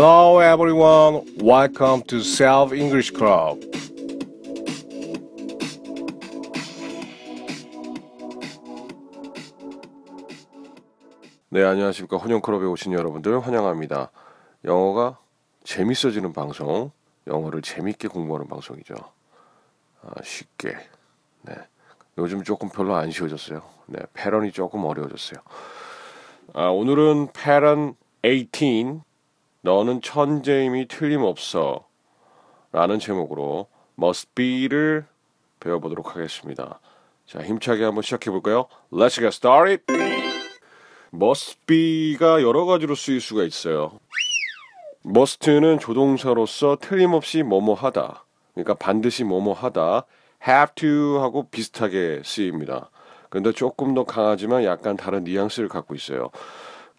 Hello everyone. Welcome to Self English Club. 네, 안녕하십니까. 혼용클럽에 오신 여러분들 환영합니다. 영어가 재밌어지는 방송, 영어를 재밌게 공부하는 방송이죠. 아, 쉽게. 네. 요즘 조금 별로 안 쉬워졌어요. 네, 패런이 조금 어려워졌어요. 아, 오늘은 패런 18 너는 천재임이 틀림없어 라는 제목으로 must be를 배워보도록 하겠습니다. 자, 힘차게 한번 시작해 볼까요? Let's get started. must be가 여러 가지로 쓰일 수가 있어요. must는 조동사로서 틀림없이 뭐뭐 하다. 그러니까 반드시 뭐뭐 하다. have to 하고 비슷하게 쓰입니다. 근데 조금 더 강하지만 약간 다른 뉘앙스를 갖고 있어요.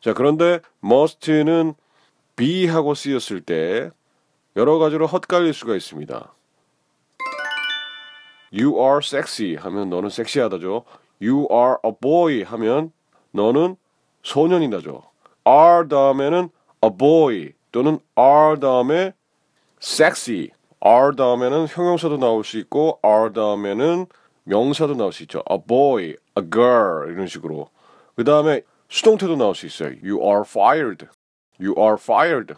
자, 그런데 must는 be 하고 쓰였을 때 여러 가지로 헛갈릴 수가 있습니다. You are sexy 하면 너는 섹시하다죠. You are a boy 하면 너는 소년이다죠. are 다음에는 a boy 또는 are 다음에 sexy are 다음에는 형용사도 나올 수 있고 are 다음에는 명사도 나올 수 있죠. a boy, a girl 이런 식으로. 그 다음에 수동태도 나올 수 있어요. You are fired. You are fired.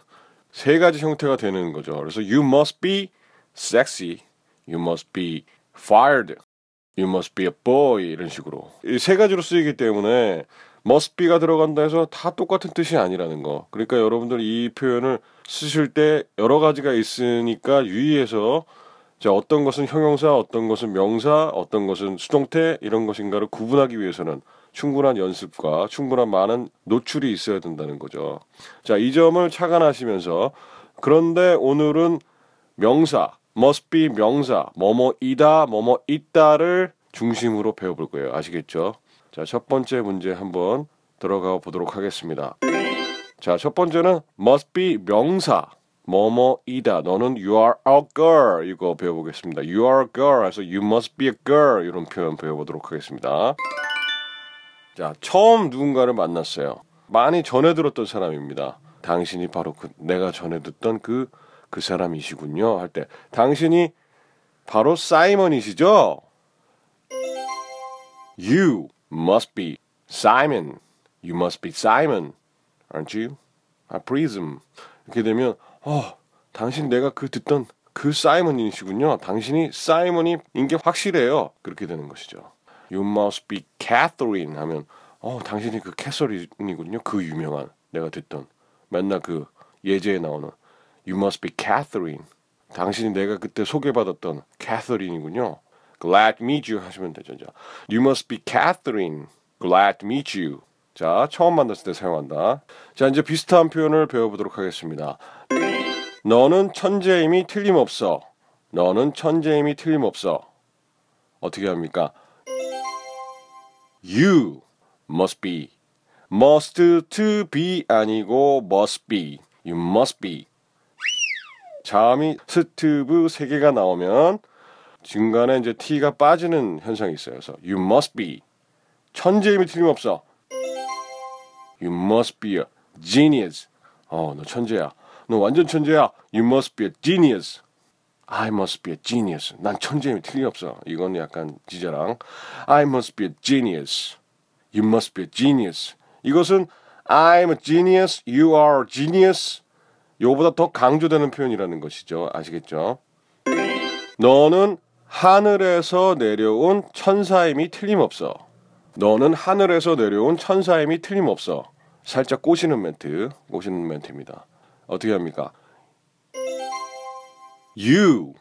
세 가지 형태가 되는 거죠. 그래서 you must be sexy. You must be fired. You must be a boy 이런 식으로. 이 세 가지로 쓰이기 때문에 must be가 들어간다 해서 다 똑같은 뜻이 아니라는 거. 그러니까 여러분들 이 표현을 쓰실 때 여러 가지가 있으니까 유의해서 자, 어떤 것은 형용사, 어떤 것은 명사, 어떤 것은 수동태 이런 것인가를 구분하기 위해서는 충분한 연습과 충분한 많은 노출이 있어야 된다는 거죠. 자, 이 점을 착안하시면서 그런데 오늘은 명사, must be 명사, 뭐뭐이다, 뭐뭐 있다를 중심으로 배워볼 거예요. 아시겠죠? 자, 첫 번째 문제 한번 들어가 보도록 하겠습니다. 자, 첫 번째는 must be 명사. 뭐뭐이다. 너는 you are a girl. 이거 배워보겠습니다. you are a girl. 그래서 you must be a girl. 이런 표현 배워보도록 하겠습니다. 자, 처음 누군가를 만났어요. 많이 전해 들었던 사람입니다. 당신이 바로 그 내가 전해 듣던 그, 그 사람이시군요. 할 때, 당신이 바로 사이먼이시죠? You must be Simon. You must be Simon. Aren't you? I presume. 이렇게 되면, 어, 당신 내가 그 듣던 그 사이먼이시군요. 당신이 사이먼인 게 확실해요. 그렇게 되는 것이죠. You must be Catherine 하면 어 당신이 그 캐서린이군요. 그 유명한 내가 듣던 맨날 그 예제에 나오는 You must be Catherine. 당신이 내가 그때 소개받았던 캐서린이군요. Glad to meet you 하시면 되죠. 자, You must be Catherine. Glad to meet you. 자, 처음 만났을 때 사용한다. 자, 이제 비슷한 표현을 배워보도록 하겠습니다. 너는 천재임이 틀림없어. 너는 천재임이 틀림없어. 어떻게 합니까? You must be. must to be 아니고 must be. You must be. 자음이 스트브 세 개가 나오면 중간에 이제 t가 빠지는 현상이 있어요. 그래서 you must be. 천재임이 틀림없어. You must be a genius. 어, 너 천재야. 너 완전 천재야. You must be a genius. I must be a genius. 난 천재임이 틀림없어. 이건 약간 지자랑. I must be a genius. You must be a genius. 이것은 I'm a genius. You are a genius. 요보다 더 강조되는 표현이라는 것이죠. 아시겠죠? 너는 하늘에서 내려온 천사임이 틀림없어. 너는 하늘에서 내려온 천사임이 틀림없어. 살짝 꼬시는 멘트, 꼬시는 멘트입니다. 어떻게 합니까? You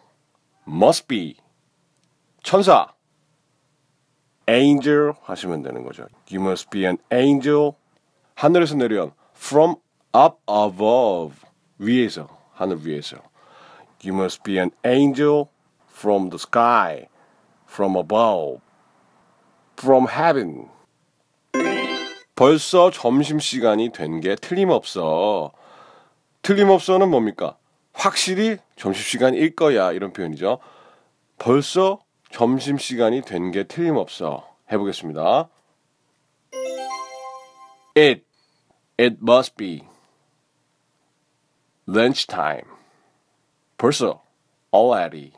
must be 천사 angel 하시면 되는 거죠. You must be an angel 하늘에서 내려온 from up above 위에서 하늘 위에서 You must be an angel from the sky from above from heaven 벌써 점심시간이 된 게 틀림없어. 틀림없어는 뭡니까? 확실히 점심시간일 거야. 이런 표현이죠. 벌써 점심시간이 된 게 틀림없어. 해보겠습니다. It, it must be. lunch time. 벌써 already.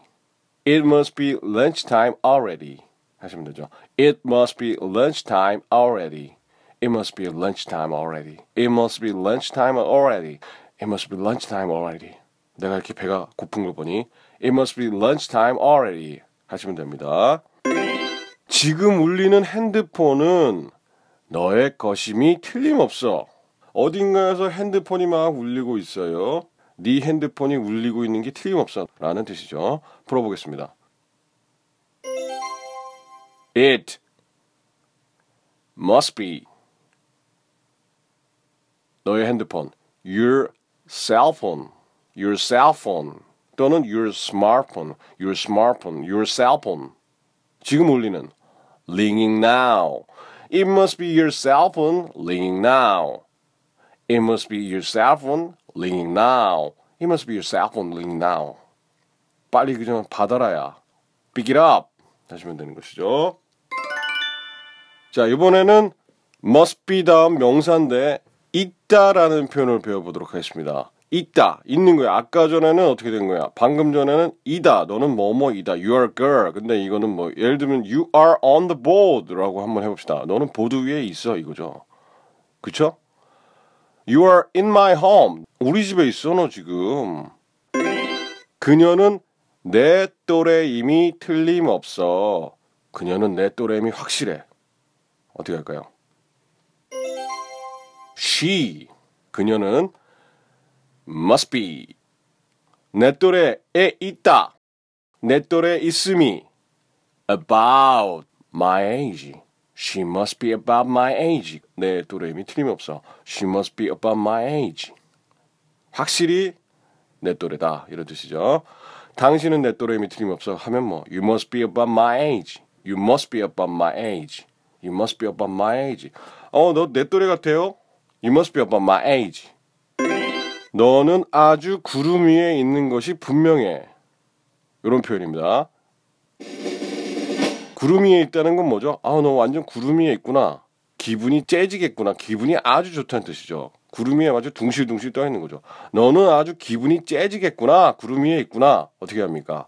It must be lunch time already. 하시면 되죠. It must be lunch time already. It must be lunch time already. It must be lunch time already. It must be lunch time already. 내가 이렇게 배가 고픈 걸 보니 It must be lunch time already. 하시면 됩니다. 지금 울리는 핸드폰은 너의 것임이 틀림없어. 어딘가에서 핸드폰이 막 울리고 있어요. 네 핸드폰이 울리고 있는 게 틀림없어. 라는 뜻이죠. 풀어보겠습니다. It must be 너의 핸드폰 your cell phone your cell phone 또는 your smartphone your smartphone your cell phone 지금 울리는 ringing now it must be your cell phone ringing now it must be your cell phone ringing now it must be your cell phone ringing now 빨리 그냥 받아라야 pick it up 하시면 되는 것이죠 자 이번에는 must be 다음 명사인데 있다라는 표현을 배워보도록 하겠습니다. 있다, 있는 거야. 아까 전에는 어떻게 된 거야? 방금 전에는 이다, 너는 뭐뭐이다. You are girl. 근데 이거는 뭐 예를 들면 you are on the board라고 한번 해봅시다. 너는 보드 위에 있어 이거죠. 그쵸? You are in my home. 우리 집에 있어 너 지금. 그녀는 내 또래임이 틀림없어. 그녀는 내 또래임이 확실해. 어떻게 할까요? She 그녀는 must be 내 또래에 있다 내 또래에 있음이 about my age she must be about my age 내 또래임이 틀림없어 she must be about my age 확실히 내 또래다 이런 뜻이죠 당신은 내 또래임이 틀림없어 하면 뭐 you must be about my age you must be about my age you must be about my age 어 너 내 또래 같아요 You must be about my age. 너는 아주 구름 위에 있는 것이 분명해. 이런 표현입니다. 구름 위에 있다는 건 뭐죠? 아, 너 완전 구름 위에 있구나. 기분이 째지겠구나. 기분이 아주 좋다는 뜻이죠. 구름 위에 아주 둥실둥실 떠 있는 거죠. 너는 아주 기분이 째지겠구나. 구름 위에 있구나. 어떻게 합니까?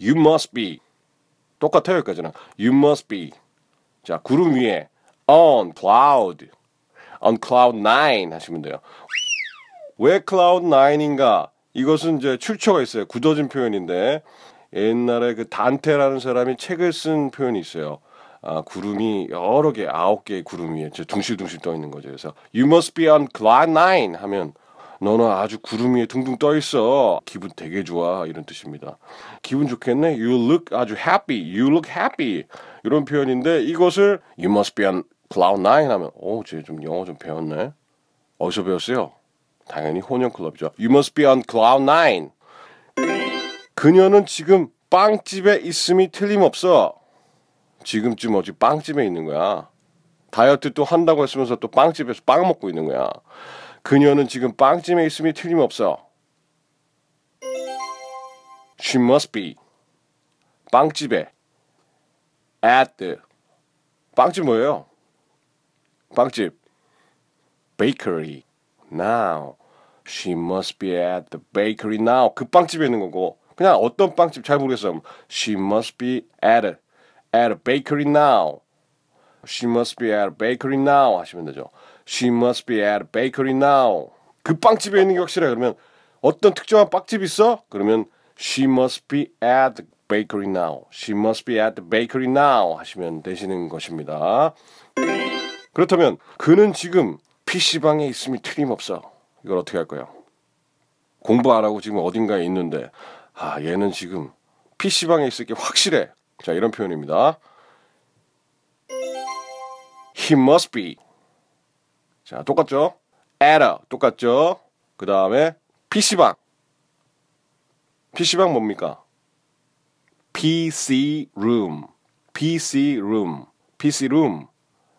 You must be. 똑같아요, 여기까지는. You must be. 자, 구름 위에 on cloud. On cloud nine 하시면 돼요. 왜 cloud nine인가? 이것은 이제 출처가 있어요. 굳어진 표현인데 옛날에 그 단테라는 사람이 책을 쓴 표현이 있어요. 아, 구름이 여러 개, 아홉 개의 구름 위에 둥실둥실 떠 있는 거죠. 그래서 you must be on cloud nine 하면 너는 아주 구름 위에 둥둥 떠 있어. 기분 되게 좋아. 이런 뜻입니다. 기분 좋겠네. You look 아주 happy. You look happy. 이런 표현인데 이것을 you must be on cloud nine 하면 오, 쟤 좀 영어 좀 배웠네. 어디서 배웠어요? 당연히 혼영 클럽이죠. You must be on cloud nine. 그녀는 지금 빵집에 있음이 틀림없어. 지금쯤 어디 빵집에 있는 거야. 다이어트 또 한다고 했으면서 또 빵집에서 빵 먹고 있는 거야. 그녀는 지금 빵집에 있음이 틀림없어. She must be. 빵집에. At the. 빵집 뭐예요? 빵집. Bakery. Now. She must be at the bakery now. 그 빵집에 있는 거고. 그냥 어떤 빵집 잘 모르겠어. She must be at a, at a bakery now. She must be at a bakery now 하시면 되죠. She must be at a bakery now. 그 빵집에 있는 게 확실해. 그러면 어떤 특정한 빵집 있어? 그러면 She must be at the bakery now. She must be at the bakery now 하시면 되시는 것입니다. 그렇다면 그는 지금 PC방에 있음이 틀림없어. 이걸 어떻게 할까요? 공부 안 하고 지금 어딘가에 있는데 아 얘는 지금 PC방에 있을 게 확실해. 자 이런 표현입니다. He must be. 자 똑같죠? a 똑같죠? 그 다음에 PC방. PC방 뭡니까? PC room. PC room. PC room.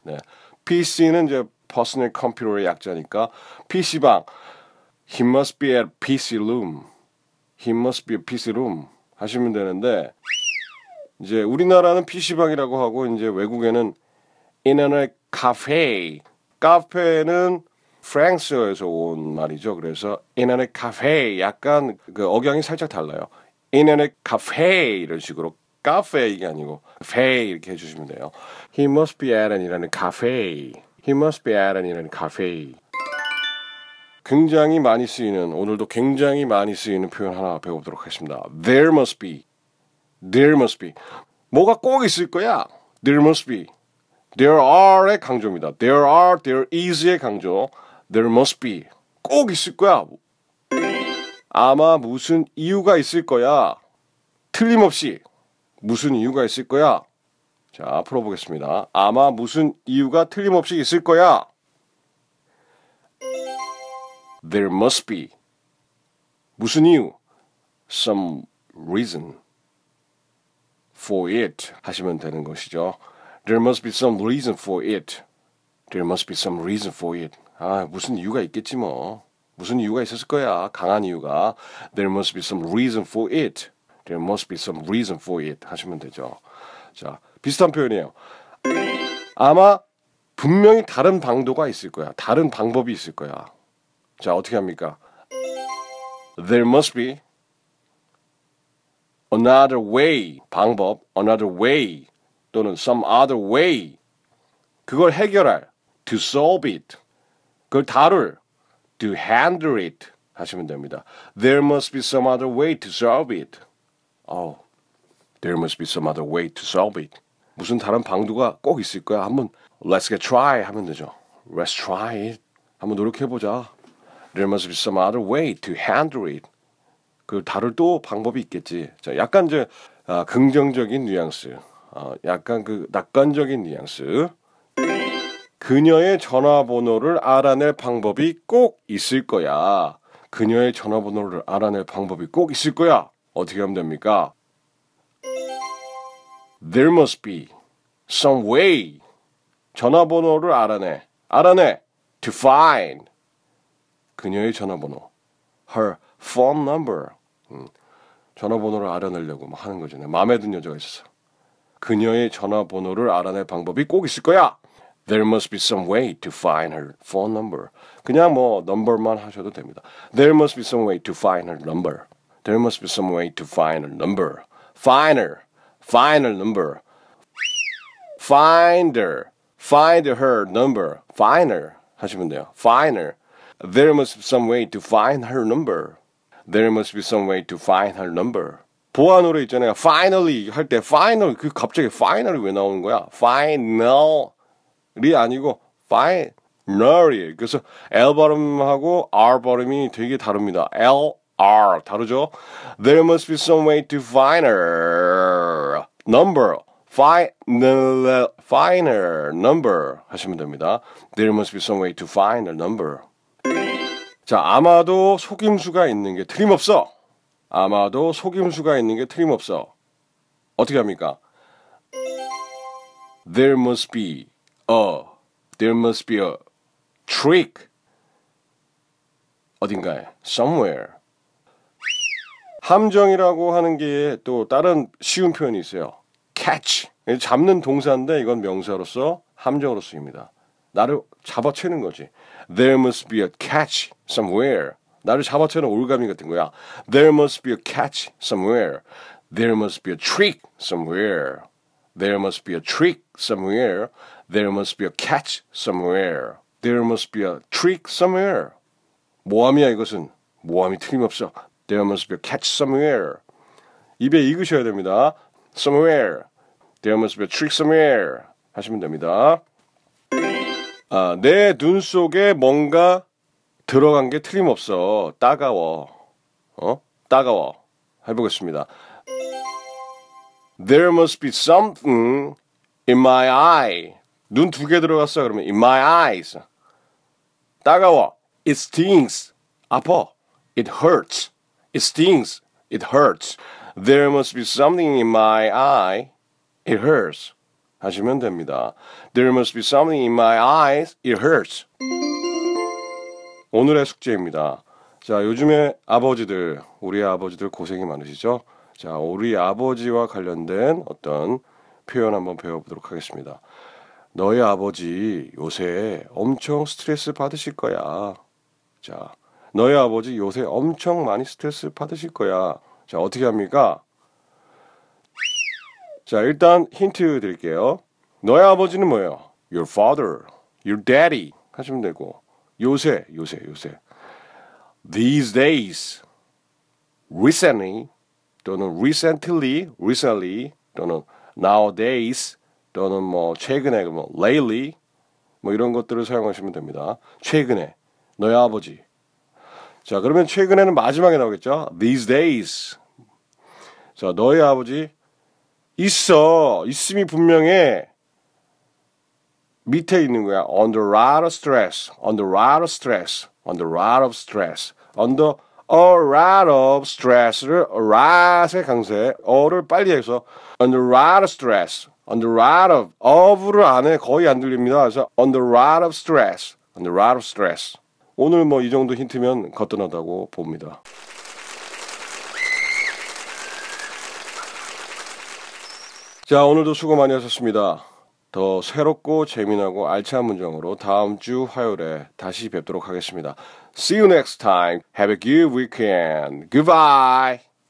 네. PC는 이제 personal computer의 약자니까 PC방. He must be at PC room. He must be a PC room. 하시면 되는데 이제 우리나라는 PC방이라고 하고 이제 외국에는 internet cafe. 카페는 프랑스어에서 온 말이죠. 그래서 a cafe 약간 그 억양이 살짝 달라요. a cafe 이런 식으로 카페 이게 아니고 cafe 이렇게 해주시면 돼요. He must be at an이라는 cafe. He must be at an이라는 cafe. 굉장히 많이 쓰이는 오늘도 굉장히 많이 쓰이는 표현 하나 배워보도록 하겠습니다. There must be. There must be. 뭐가 꼭 있을 거야. There must be. There are의 강조입니다. There are, there is의 강조. There must be. 꼭 있을 거야. 아마 무슨 이유가 있을 거야. 틀림없이 무슨 이유가 있을 거야. 자, 풀어보겠습니다. 아마 무슨 이유가 틀림없이 있을 거야. There must be. 무슨 이유? Some reason for it 하시면 되는 것이죠. There must be some reason for it. There must be some reason for it. 아, 무슨 이유가 있겠지 뭐. 무슨 이유가 있었을 거야. 강한 이유가. There must be some reason for it. There must be some reason for it 하시면 되죠. 자, 비슷한 표현이에요. 아마 분명히 다른 방도가 있을 거야. 다른 방법이 있을 거야. 자, 어떻게 합니까? There must be another way. 방법, another way. 또는 some other way. 그걸 해결할. to solve it. 그걸 다룰. to handle it. 하시면 됩니다. There must be some other way to solve it. Oh, there must be some other way to solve it. 무슨 다른 방도가 꼭 있을 거야. 한번 let's get try 하면 되죠. Let's try it. 한번 노력해 보자. There must be some other way to handle it. 그 다룰 또 방법이 있겠지. 자, 약간 이제 아, 긍정적인 뉘앙스, 아, 약간 그 낙관적인 뉘앙스. 그녀의 전화번호를 알아낼 방법이 꼭 있을 거야. 그녀의 전화번호를 알아낼 방법이 꼭 있을 거야. 어떻게 하면 됩니까? There must be some way. 전화번호를 알아내. 알아내. To find. 그녀의 전화번호. Her phone number. 음, 전화번호를 알아내려고 막 하는 거죠. 마음에 든 여자가 있었어. 그녀의 전화번호를 알아낼 방법이 꼭 있을 거야. There must be some way to find her phone number. 그냥 뭐 넘버만 하셔도 됩니다. There must be some way to find her number. There must be some way to find her number. Find her. Find her number. Find her. Find her number. Find her. 하시면 돼요. Find her. There must be some way to find her number. There must be some way to find her number. 보아 노래 있잖아요. Finally 할 때 final 그 갑자기 finally 왜 나오는 거야? Final이 아니고 finally. 그래서 L 발음하고 R 발음이 되게 다릅니다. L R 다르죠? There must be some way to find her number. Final, final number 하시면 됩니다. There must be some way to find a number. 자, 아마도 속임수가 있는 게 틀림없어. 아마도 속임수가 있는 게 틀림없어. 어떻게 합니까? There must be a, there must be a trick. 어딘가에, somewhere. 함정이라고 하는 게 또 다른 쉬운 표현이 있어요. catch. 잡는 동사인데 이건 명사로서 함정으로 쓰입니다. 나를 잡아채는 거지. There must be a catch somewhere. 나를 잡아채는 올가미 같은 거야. There must be a catch somewhere. There must be a trick somewhere. There must be a trick somewhere. There must be a catch somewhere. There must be a trick somewhere. 모함이야 이것은. 모함이 틀림없어. There must be a catch somewhere. 입에 익으셔야 됩니다. Somewhere. There must be a trick somewhere. 하시면 됩니다. 아, 내 눈 속에 뭔가 들어간 게 틀림없어. 따가워. 어? 따가워. 해보겠습니다. There must be something in my eye. 눈 두 개 들어갔어. 그러면 in my eyes. 따가워. It stings. 아파. It hurts. It stings. It hurts. There must be something in my eye. It hurts. 하시면 됩니다. There must be something in my eyes. It hurts. 오늘의 숙제입니다. 자, 요즘에 아버지들, 우리 아버지들 고생이 많으시죠? 자, 우리 아버지와 관련된 어떤 표현 한번 배워보도록 하겠습니다. 너희 아버지 요새 엄청 스트레스 받으실 거야. 자, 너희 아버지 요새 엄청 많이 스트레스 받으실 거야. 자, 어떻게 합니까? 자, 일단 힌트 드릴게요. 너희 아버지는 뭐예요? Your father, your daddy 하시면 되고 요새, 요새, 요새. These days, recently 또는 recently, recently 또는 nowadays 또는 뭐 최근에 뭐 lately 뭐 이런 것들을 사용하시면 됩니다. 최근에 너희 아버지. 자, 그러면 최근에는 마지막에 나오겠죠? These days. 자, 너희 아버지 있어. 있음이 분명해. 밑에 있는 거야. Under lot of stress. Under lot of stress. Under lot of stress. Under a lot of stress를 a lot의 강세. 어를 빨리 해서 under lot of stress. Under lot of of를 안에 거의 안 들립니다. 그래서 under lot of stress. Under lot of stress. 오늘 뭐 이 정도 힌트면 거뜬하다고 봅니다. 자, 오늘도 수고 많이 하셨습니다. 더 새롭고 재미나고 알찬 문장으로 다음 주 화요일에 다시 뵙도록 하겠습니다. See you next time. Have a good weekend. Goodbye.